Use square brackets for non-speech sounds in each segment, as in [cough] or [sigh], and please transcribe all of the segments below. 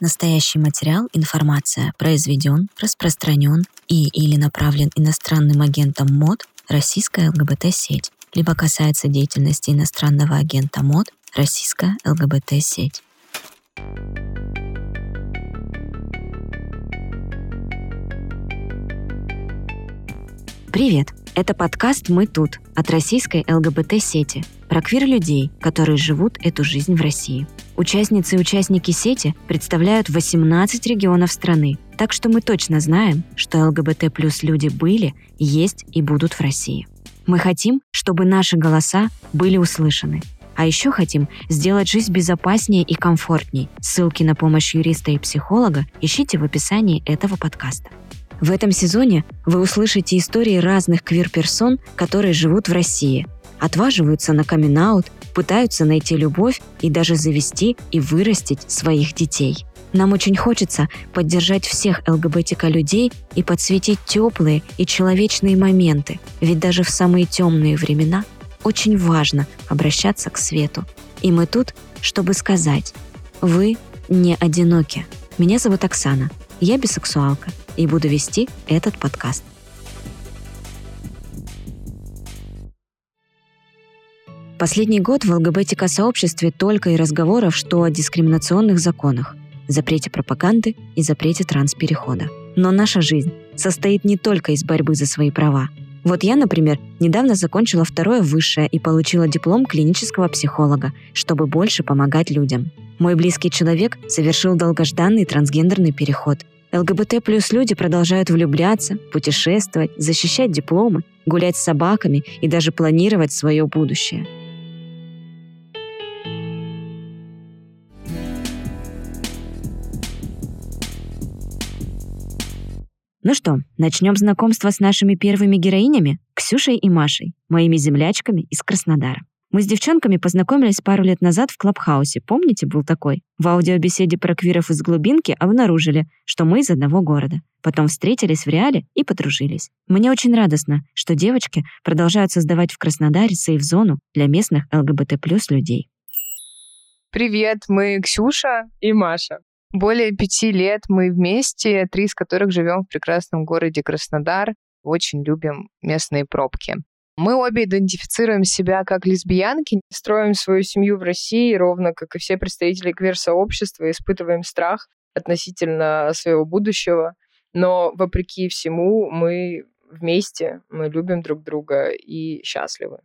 Настоящий материал, информация произведен, распространен и или направлен иностранным агентом МОД российская ЛГБТ-сеть, либо касается деятельности иностранного агента МОД российская ЛГБТ-сеть. Привет! Это подкаст «Мы тут» от российской ЛГБТ-сети про квир-людей, которые живут эту жизнь в России. Участницы и участники сети представляют 18 регионов страны, так что мы точно знаем, что ЛГБТ плюс люди были, есть и будут в России. Мы хотим, чтобы наши голоса были услышаны. А еще хотим сделать жизнь безопаснее и комфортней. Ссылки на помощь юриста и психолога ищите в описании этого подкаста. В этом сезоне вы услышите истории разных квир-персон, которые живут в России, отваживаются на камин пытаются найти любовь и даже завести и вырастить своих детей. Нам очень хочется поддержать всех ЛГБТК-людей и подсветить теплые и человечные моменты, ведь даже в самые темные времена очень важно обращаться к свету. И мы тут, чтобы сказать, вы не одиноки. Меня зовут Оксана, я бисексуалка и буду вести этот подкаст. Последний год в ЛГБТК-сообществе только и разговоров, что о дискриминационных законах, запрете пропаганды и запрете трансперехода. Но наша жизнь состоит не только из борьбы за свои права. Вот я, например, недавно закончила второе высшее и получила диплом клинического психолога, чтобы больше помогать людям. Мой близкий человек совершил долгожданный трансгендерный переход – ЛГБТ плюс люди продолжают влюбляться, путешествовать, защищать дипломы, гулять с собаками и даже планировать свое будущее. Ну что, начнем знакомство с нашими первыми героинями, Ксюшей и Машей, моими землячками из Краснодара. Мы с девчонками познакомились пару лет назад в Клабхаусе. Помните, был такой? В аудиобеседе про квиров из глубинки обнаружили, что мы из одного города. Потом встретились в реале и подружились. Мне очень радостно, что девочки продолжают создавать в Краснодаре сейф-зону для местных ЛГБТ плюс людей. Привет, мы Ксюша и Маша. Более пяти лет мы вместе, три из которых живем в прекрасном городе Краснодар. Очень любим местные пробки. Мы обе идентифицируем себя как лесбиянки, строим свою семью в России, ровно как и все представители квир-сообщества, испытываем страх относительно своего будущего. Но вопреки всему мы вместе, мы любим друг друга и счастливы.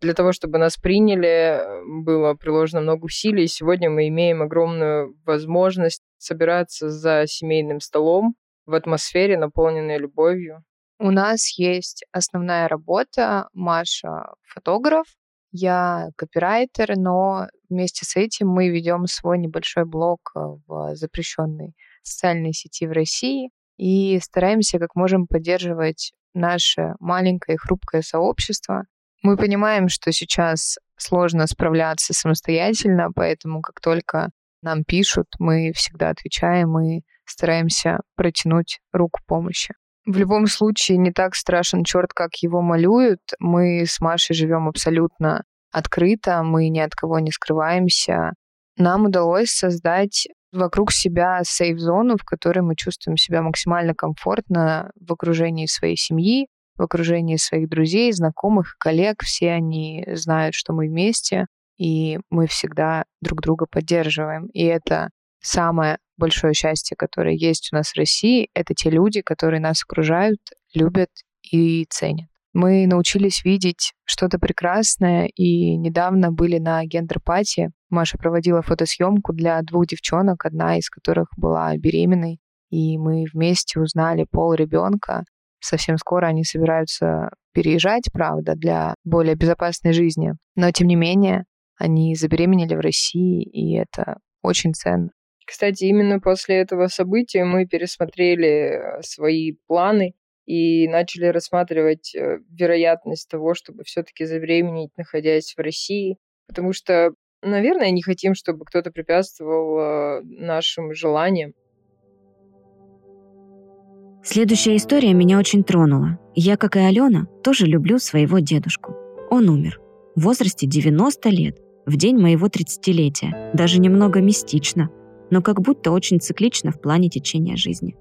Для того, чтобы нас приняли, было приложено много усилий. Сегодня мы имеем огромную возможность собираться за семейным столом в атмосфере, наполненной любовью, у нас есть основная работа. Маша фотограф, я копирайтер, но вместе с этим мы ведем свой небольшой блог э, в запрещенной социальной сети в России и стараемся как можем поддерживать наше маленькое и хрупкое сообщество. Мы понимаем, что сейчас сложно справляться самостоятельно, поэтому как только нам пишут, мы всегда отвечаем и стараемся протянуть руку помощи. В любом случае не так страшен черт, как его малюют. Мы с Машей живем абсолютно открыто, мы ни от кого не скрываемся. Нам удалось создать вокруг себя сейф-зону, в которой мы чувствуем себя максимально комфортно в окружении своей семьи, в окружении своих друзей, знакомых, коллег. Все они знают, что мы вместе, и мы всегда друг друга поддерживаем. И это самое большое счастье, которое есть у нас в России, это те люди, которые нас окружают, любят и ценят. Мы научились видеть что-то прекрасное и недавно были на gender party. Маша проводила фотосъемку для двух девчонок, одна из которых была беременной, и мы вместе узнали пол ребенка. Совсем скоро они собираются переезжать, правда, для более безопасной жизни. Но, тем не менее, они забеременели в России, и это очень ценно. Кстати, именно после этого события мы пересмотрели э, свои планы и начали рассматривать э, вероятность того, чтобы все-таки забеременеть, находясь в России. Потому что, наверное, не хотим, чтобы кто-то препятствовал э, нашим желаниям. Следующая история меня очень тронула. Я, как и Алена, тоже люблю своего дедушку. Он умер в возрасте 90 лет, в день моего 30-летия. Даже немного мистично – но как будто очень циклично в плане течения жизни.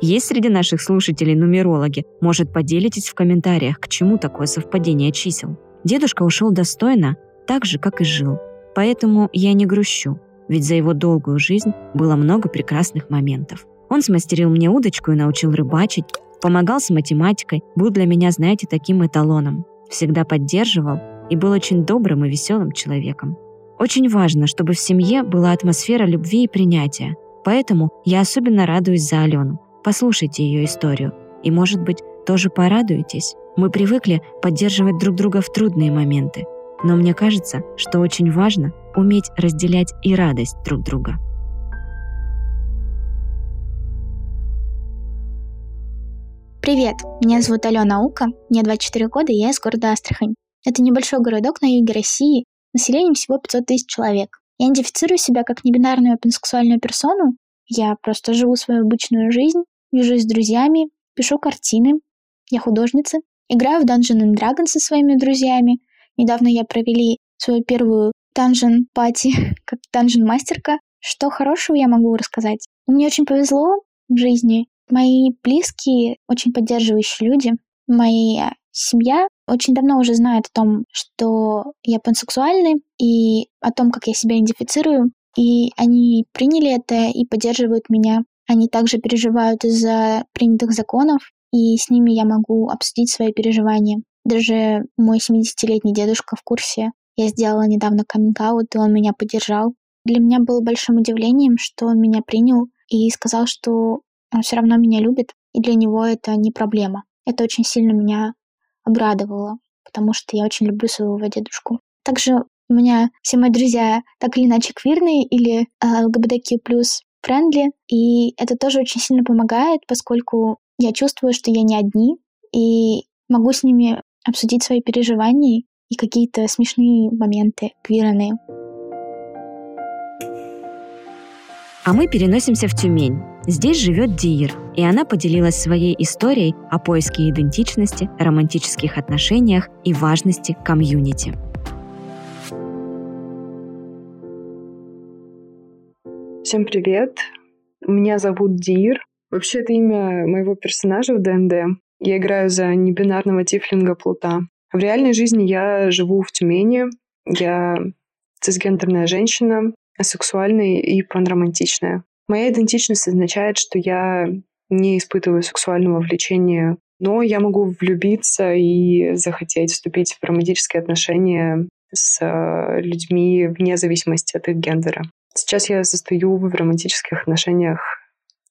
Есть среди наших слушателей нумерологи? Может, поделитесь в комментариях, к чему такое совпадение чисел? Дедушка ушел достойно, так же, как и жил. Поэтому я не грущу, ведь за его долгую жизнь было много прекрасных моментов. Он смастерил мне удочку и научил рыбачить, помогал с математикой, был для меня, знаете, таким эталоном. Всегда поддерживал и был очень добрым и веселым человеком. Очень важно, чтобы в семье была атмосфера любви и принятия. Поэтому я особенно радуюсь за Алену. Послушайте ее историю. И, может быть, тоже порадуетесь. Мы привыкли поддерживать друг друга в трудные моменты. Но мне кажется, что очень важно уметь разделять и радость друг друга. Привет, меня зовут Алена Ука, мне 24 года, я из города Астрахань. Это небольшой городок на юге России, населением всего 500 тысяч человек. Я идентифицирую себя как небинарную пансексуальную персону, я просто живу свою обычную жизнь, вижусь с друзьями, пишу картины, я художница, играю в Dungeons and Dragons со своими друзьями. Недавно я провели свою первую Dungeon пати [laughs] как Dungeon мастерка. Что хорошего я могу рассказать? Мне очень повезло в жизни. Мои близкие, очень поддерживающие люди, моя семья очень давно уже знает о том, что я пансексуальный, и о том, как я себя идентифицирую, и они приняли это и поддерживают меня. Они также переживают из-за принятых законов, и с ними я могу обсудить свои переживания. Даже мой 70-летний дедушка в курсе. Я сделала недавно каминг и он меня поддержал. Для меня было большим удивлением, что он меня принял и сказал, что он все равно меня любит, и для него это не проблема. Это очень сильно меня обрадовало, потому что я очень люблю своего дедушку. Также у меня все мои друзья так или иначе квирные или э, ЛГБТQ+, friendly, и это тоже очень сильно помогает, поскольку я чувствую, что я не одни, и могу с ними обсудить свои переживания и какие-то смешные моменты квирные. А мы переносимся в Тюмень. Здесь живет Дир, и она поделилась своей историей о поиске идентичности, романтических отношениях и важности комьюнити. Всем привет. Меня зовут Дир. Вообще, это имя моего персонажа в DnD. Я играю за небинарного тифлинга Плута. В реальной жизни я живу в Тюмени. Я цисгендерная женщина, асексуальная и панромантичная. Моя идентичность означает, что я не испытываю сексуального влечения, но я могу влюбиться и захотеть вступить в романтические отношения с э, людьми вне зависимости от их гендера. Сейчас я состою в романтических отношениях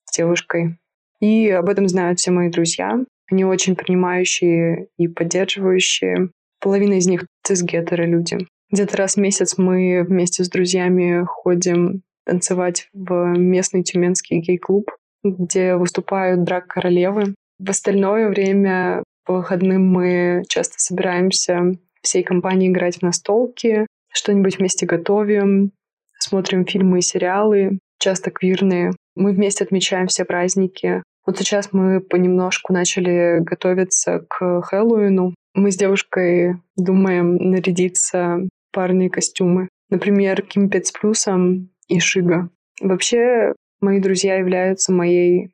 с девушкой. И об этом знают все мои друзья. Они очень принимающие и поддерживающие. Половина из них цисгетеры люди. Где-то раз в месяц мы вместе с друзьями ходим танцевать в местный тюменский гей-клуб, где выступают драк-королевы. В остальное время по выходным мы часто собираемся всей компанией играть в настолки, что-нибудь вместе готовим, смотрим фильмы и сериалы, часто квирные. Мы вместе отмечаем все праздники. Вот сейчас мы понемножку начали готовиться к Хэллоуину. Мы с девушкой думаем нарядиться в парные костюмы. Например, Ким Пет с плюсом и. Вообще, мои друзья являются моей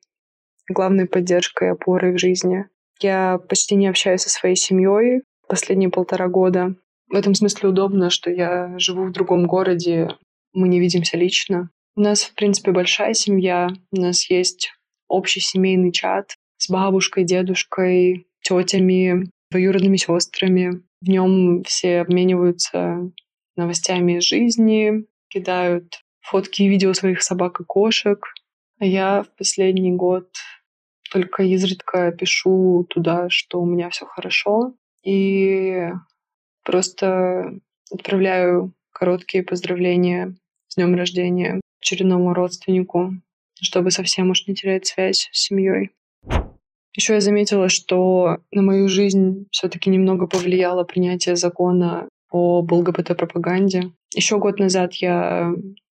главной поддержкой и опорой в жизни. Я почти не общаюсь со своей семьей последние полтора года. В этом смысле удобно, что я живу в другом городе, мы не видимся лично. У нас, в принципе, большая семья. У нас есть общий семейный чат с бабушкой, дедушкой, тетями, двоюродными сестрами. В нем все обмениваются новостями из жизни, кидают фотки и видео своих собак и кошек. Я в последний год только изредка пишу туда, что у меня все хорошо. И просто отправляю короткие поздравления с днем рождения очередному родственнику, чтобы совсем уж не терять связь с семьей. Еще я заметила, что на мою жизнь все-таки немного повлияло принятие закона о ЛГБТ-пропаганде. Еще год назад я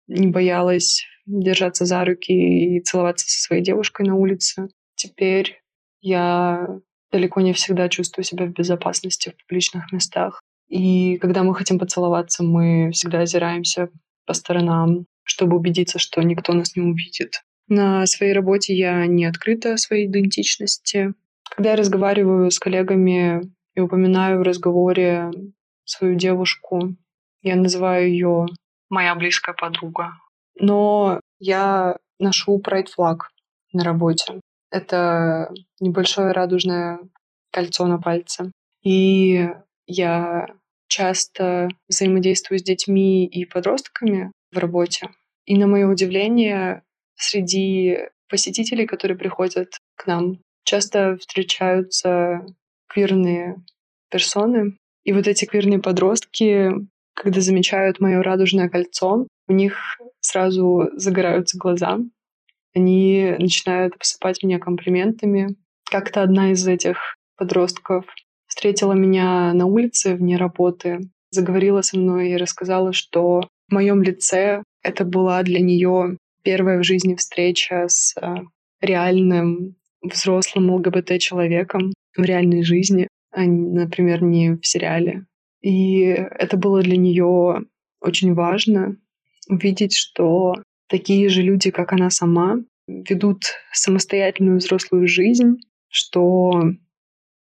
не боялась держаться за руки и целоваться со своей девушкой на улице. Теперь я далеко не всегда чувствую себя в безопасности в публичных местах. И когда мы хотим поцеловаться, мы всегда озираемся по сторонам, чтобы убедиться, что никто нас не увидит. На своей работе я не открыта своей идентичности. Когда я разговариваю с коллегами и упоминаю в разговоре свою девушку, я называю ее моя близкая подруга. Но я ношу прайд-флаг на работе. Это небольшое радужное кольцо на пальце. И я часто взаимодействую с детьми и подростками в работе. И на мое удивление, среди посетителей, которые приходят к нам, часто встречаются квирные персоны. И вот эти квирные подростки, когда замечают мое радужное кольцо, у них сразу загораются глаза. Они начинают посыпать меня комплиментами. Как-то одна из этих подростков встретила меня на улице вне работы, заговорила со мной и рассказала, что в моем лице это была для нее первая в жизни встреча с э, реальным взрослым ЛГБТ-человеком в реальной жизни, а, например, не в сериале. И это было для нее очень важно увидеть, что такие же люди, как она сама, ведут самостоятельную взрослую жизнь, что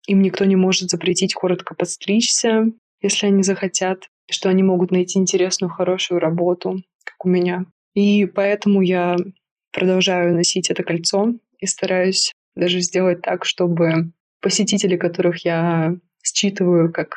им никто не может запретить коротко подстричься, если они захотят, что они могут найти интересную, хорошую работу, как у меня. И поэтому я продолжаю носить это кольцо и стараюсь даже сделать так, чтобы посетители, которых я считываю как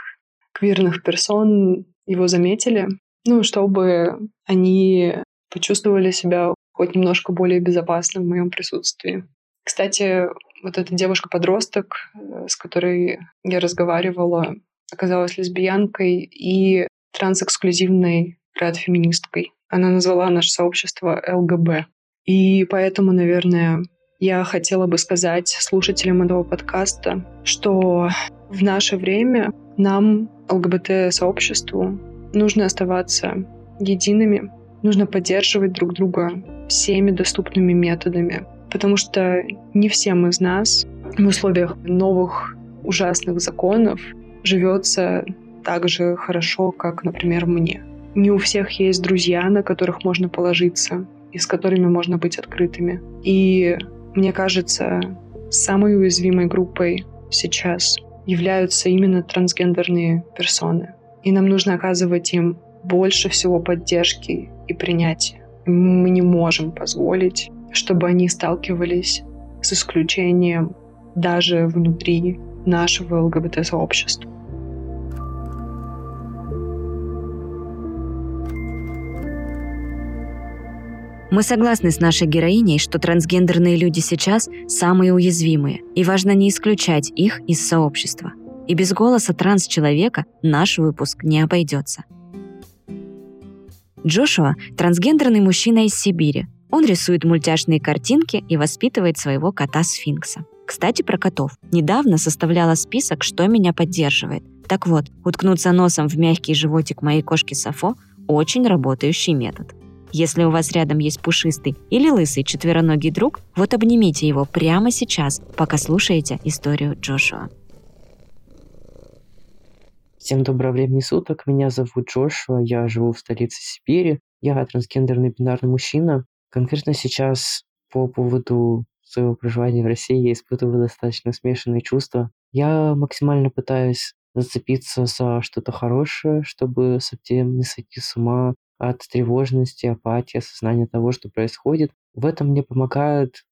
квирных персон, его заметили, ну, чтобы они почувствовали себя хоть немножко более безопасно в моем присутствии. Кстати, вот эта девушка-подросток, э, с которой я разговаривала, оказалась лесбиянкой и трансэксклюзивной рад-феминисткой. Она назвала наше сообщество ЛГБ. И поэтому, наверное, я хотела бы сказать слушателям этого подкаста, что в наше время нам, ЛГБТ-сообществу, нужно оставаться едиными, нужно поддерживать друг друга всеми доступными методами, потому что не всем из нас в условиях новых ужасных законов живется так же хорошо, как, например, мне. Не у всех есть друзья, на которых можно положиться и с которыми можно быть открытыми. И мне кажется, самой уязвимой группой сейчас являются именно трансгендерные персоны. И нам нужно оказывать им больше всего поддержки и принятия. Мы не можем позволить, чтобы они сталкивались с исключением даже внутри нашего ЛГБТ-сообщества. Мы согласны с нашей героиней, что трансгендерные люди сейчас самые уязвимые, и важно не исключать их из сообщества. И без голоса транс-человека наш выпуск не обойдется. Джошуа – трансгендерный мужчина из Сибири. Он рисует мультяшные картинки и воспитывает своего кота-сфинкса. Кстати, про котов. Недавно составляла список, что меня поддерживает. Так вот, уткнуться носом в мягкий животик моей кошки Сафо – очень работающий метод. Если у вас рядом есть пушистый или лысый четвероногий друг, вот обнимите его прямо сейчас, пока слушаете историю Джошуа. Всем доброго времени суток, меня зовут Джошуа, я живу в столице Сибири, я трансгендерный бинарный мужчина. Конкретно сейчас по поводу своего проживания в России я испытываю достаточно смешанные чувства. Я максимально пытаюсь зацепиться за что-то хорошее, чтобы совсем не сойти с ума от тревожности, апатии, осознания того, что происходит. В этом мне помогает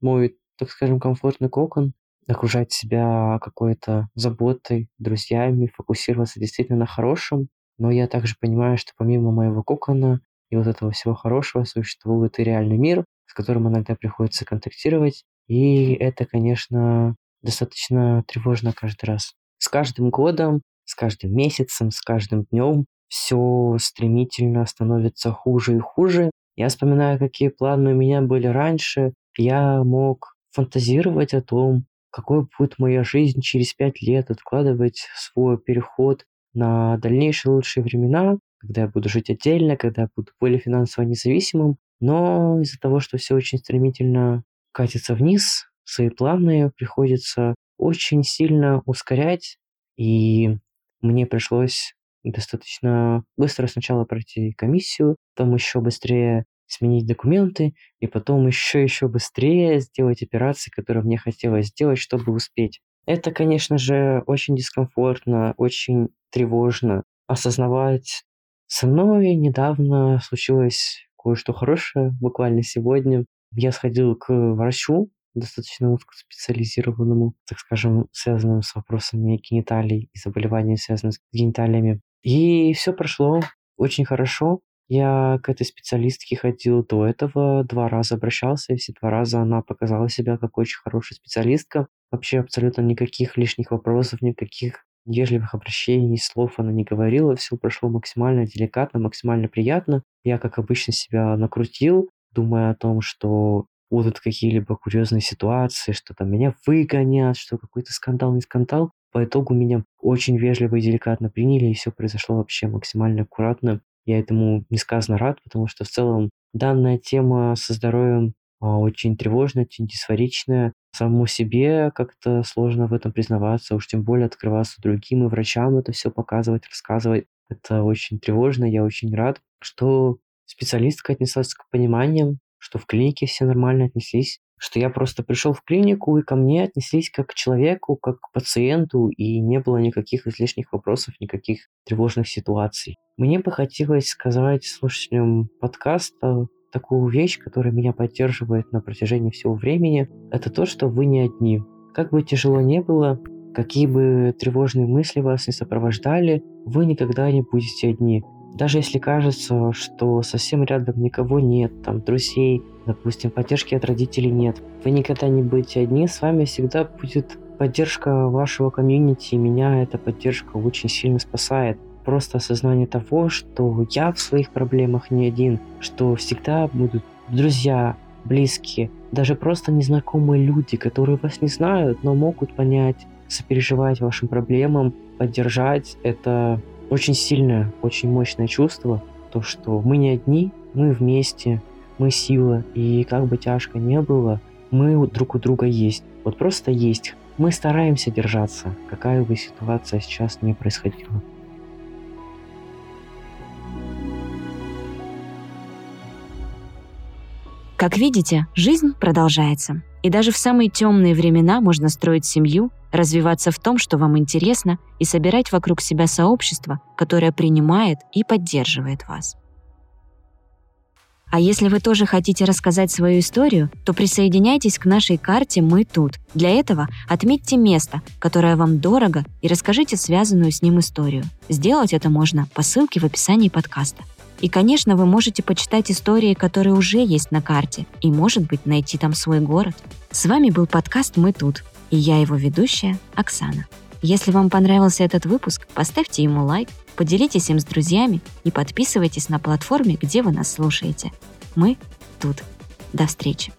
мой, так скажем, комфортный кокон, окружать себя какой-то заботой, друзьями, фокусироваться действительно на хорошем. Но я также понимаю, что помимо моего кокона и вот этого всего хорошего существует и реальный мир, с которым иногда приходится контактировать. И это, конечно, достаточно тревожно каждый раз. С каждым годом, с каждым месяцем, с каждым днем все стремительно становится хуже и хуже. Я вспоминаю, какие планы у меня были раньше. Я мог фантазировать о том, какой будет моя жизнь через пять лет, откладывать свой переход на дальнейшие лучшие времена, когда я буду жить отдельно, когда я буду более финансово независимым. Но из-за того, что все очень стремительно катится вниз, свои планы приходится очень сильно ускорять, и мне пришлось достаточно быстро сначала пройти комиссию, потом еще быстрее сменить документы, и потом еще еще быстрее сделать операции, которые мне хотелось сделать, чтобы успеть. Это, конечно же, очень дискомфортно, очень тревожно осознавать. Со мной недавно случилось кое-что хорошее, буквально сегодня. Я сходил к врачу, достаточно узкоспециализированному, так скажем, связанному с вопросами гениталий и заболеваний, связанных с гениталиями. И все прошло очень хорошо. Я к этой специалистке ходил до этого, два раза обращался, и все два раза она показала себя как очень хорошая специалистка. Вообще абсолютно никаких лишних вопросов, никаких вежливых обращений, слов она не говорила. Все прошло максимально деликатно, максимально приятно. Я, как обычно, себя накрутил, думая о том, что будут какие-либо курьезные ситуации, что там меня выгонят, что какой-то скандал, не скандал. По итогу меня очень вежливо и деликатно приняли, и все произошло вообще максимально аккуратно. Я этому несказанно рад, потому что в целом данная тема со здоровьем а, очень тревожная, очень дисфоричная. Самому себе как-то сложно в этом признаваться, уж тем более открываться другим и врачам это все показывать, рассказывать. Это очень тревожно, я очень рад, что специалистка отнеслась к пониманиям, что в клинике все нормально отнеслись, что я просто пришел в клинику, и ко мне отнеслись как к человеку, как к пациенту, и не было никаких излишних вопросов, никаких тревожных ситуаций. Мне бы хотелось сказать слушателям подкаста такую вещь, которая меня поддерживает на протяжении всего времени, это то, что вы не одни. Как бы тяжело не было, какие бы тревожные мысли вас не сопровождали, вы никогда не будете одни. Даже если кажется, что совсем рядом никого нет, там друзей, допустим, поддержки от родителей нет, вы никогда не будете одни, с вами всегда будет поддержка вашего комьюнити, и меня эта поддержка очень сильно спасает. Просто осознание того, что я в своих проблемах не один, что всегда будут друзья, близкие, даже просто незнакомые люди, которые вас не знают, но могут понять, сопереживать вашим проблемам, поддержать. Это очень сильное, очень мощное чувство, то, что мы не одни, мы вместе, мы сила, и как бы тяжко не было, мы друг у друга есть. Вот просто есть. Мы стараемся держаться, какая бы ситуация сейчас не происходила. Как видите, жизнь продолжается. И даже в самые темные времена можно строить семью, развиваться в том, что вам интересно, и собирать вокруг себя сообщество, которое принимает и поддерживает вас. А если вы тоже хотите рассказать свою историю, то присоединяйтесь к нашей карте «Мы тут». Для этого отметьте место, которое вам дорого, и расскажите связанную с ним историю. Сделать это можно по ссылке в описании подкаста. И, конечно, вы можете почитать истории, которые уже есть на карте, и, может быть, найти там свой город. С вами был подкаст «Мы тут», и я его ведущая Оксана. Если вам понравился этот выпуск, поставьте ему лайк, поделитесь им с друзьями и подписывайтесь на платформе, где вы нас слушаете. Мы тут. До встречи.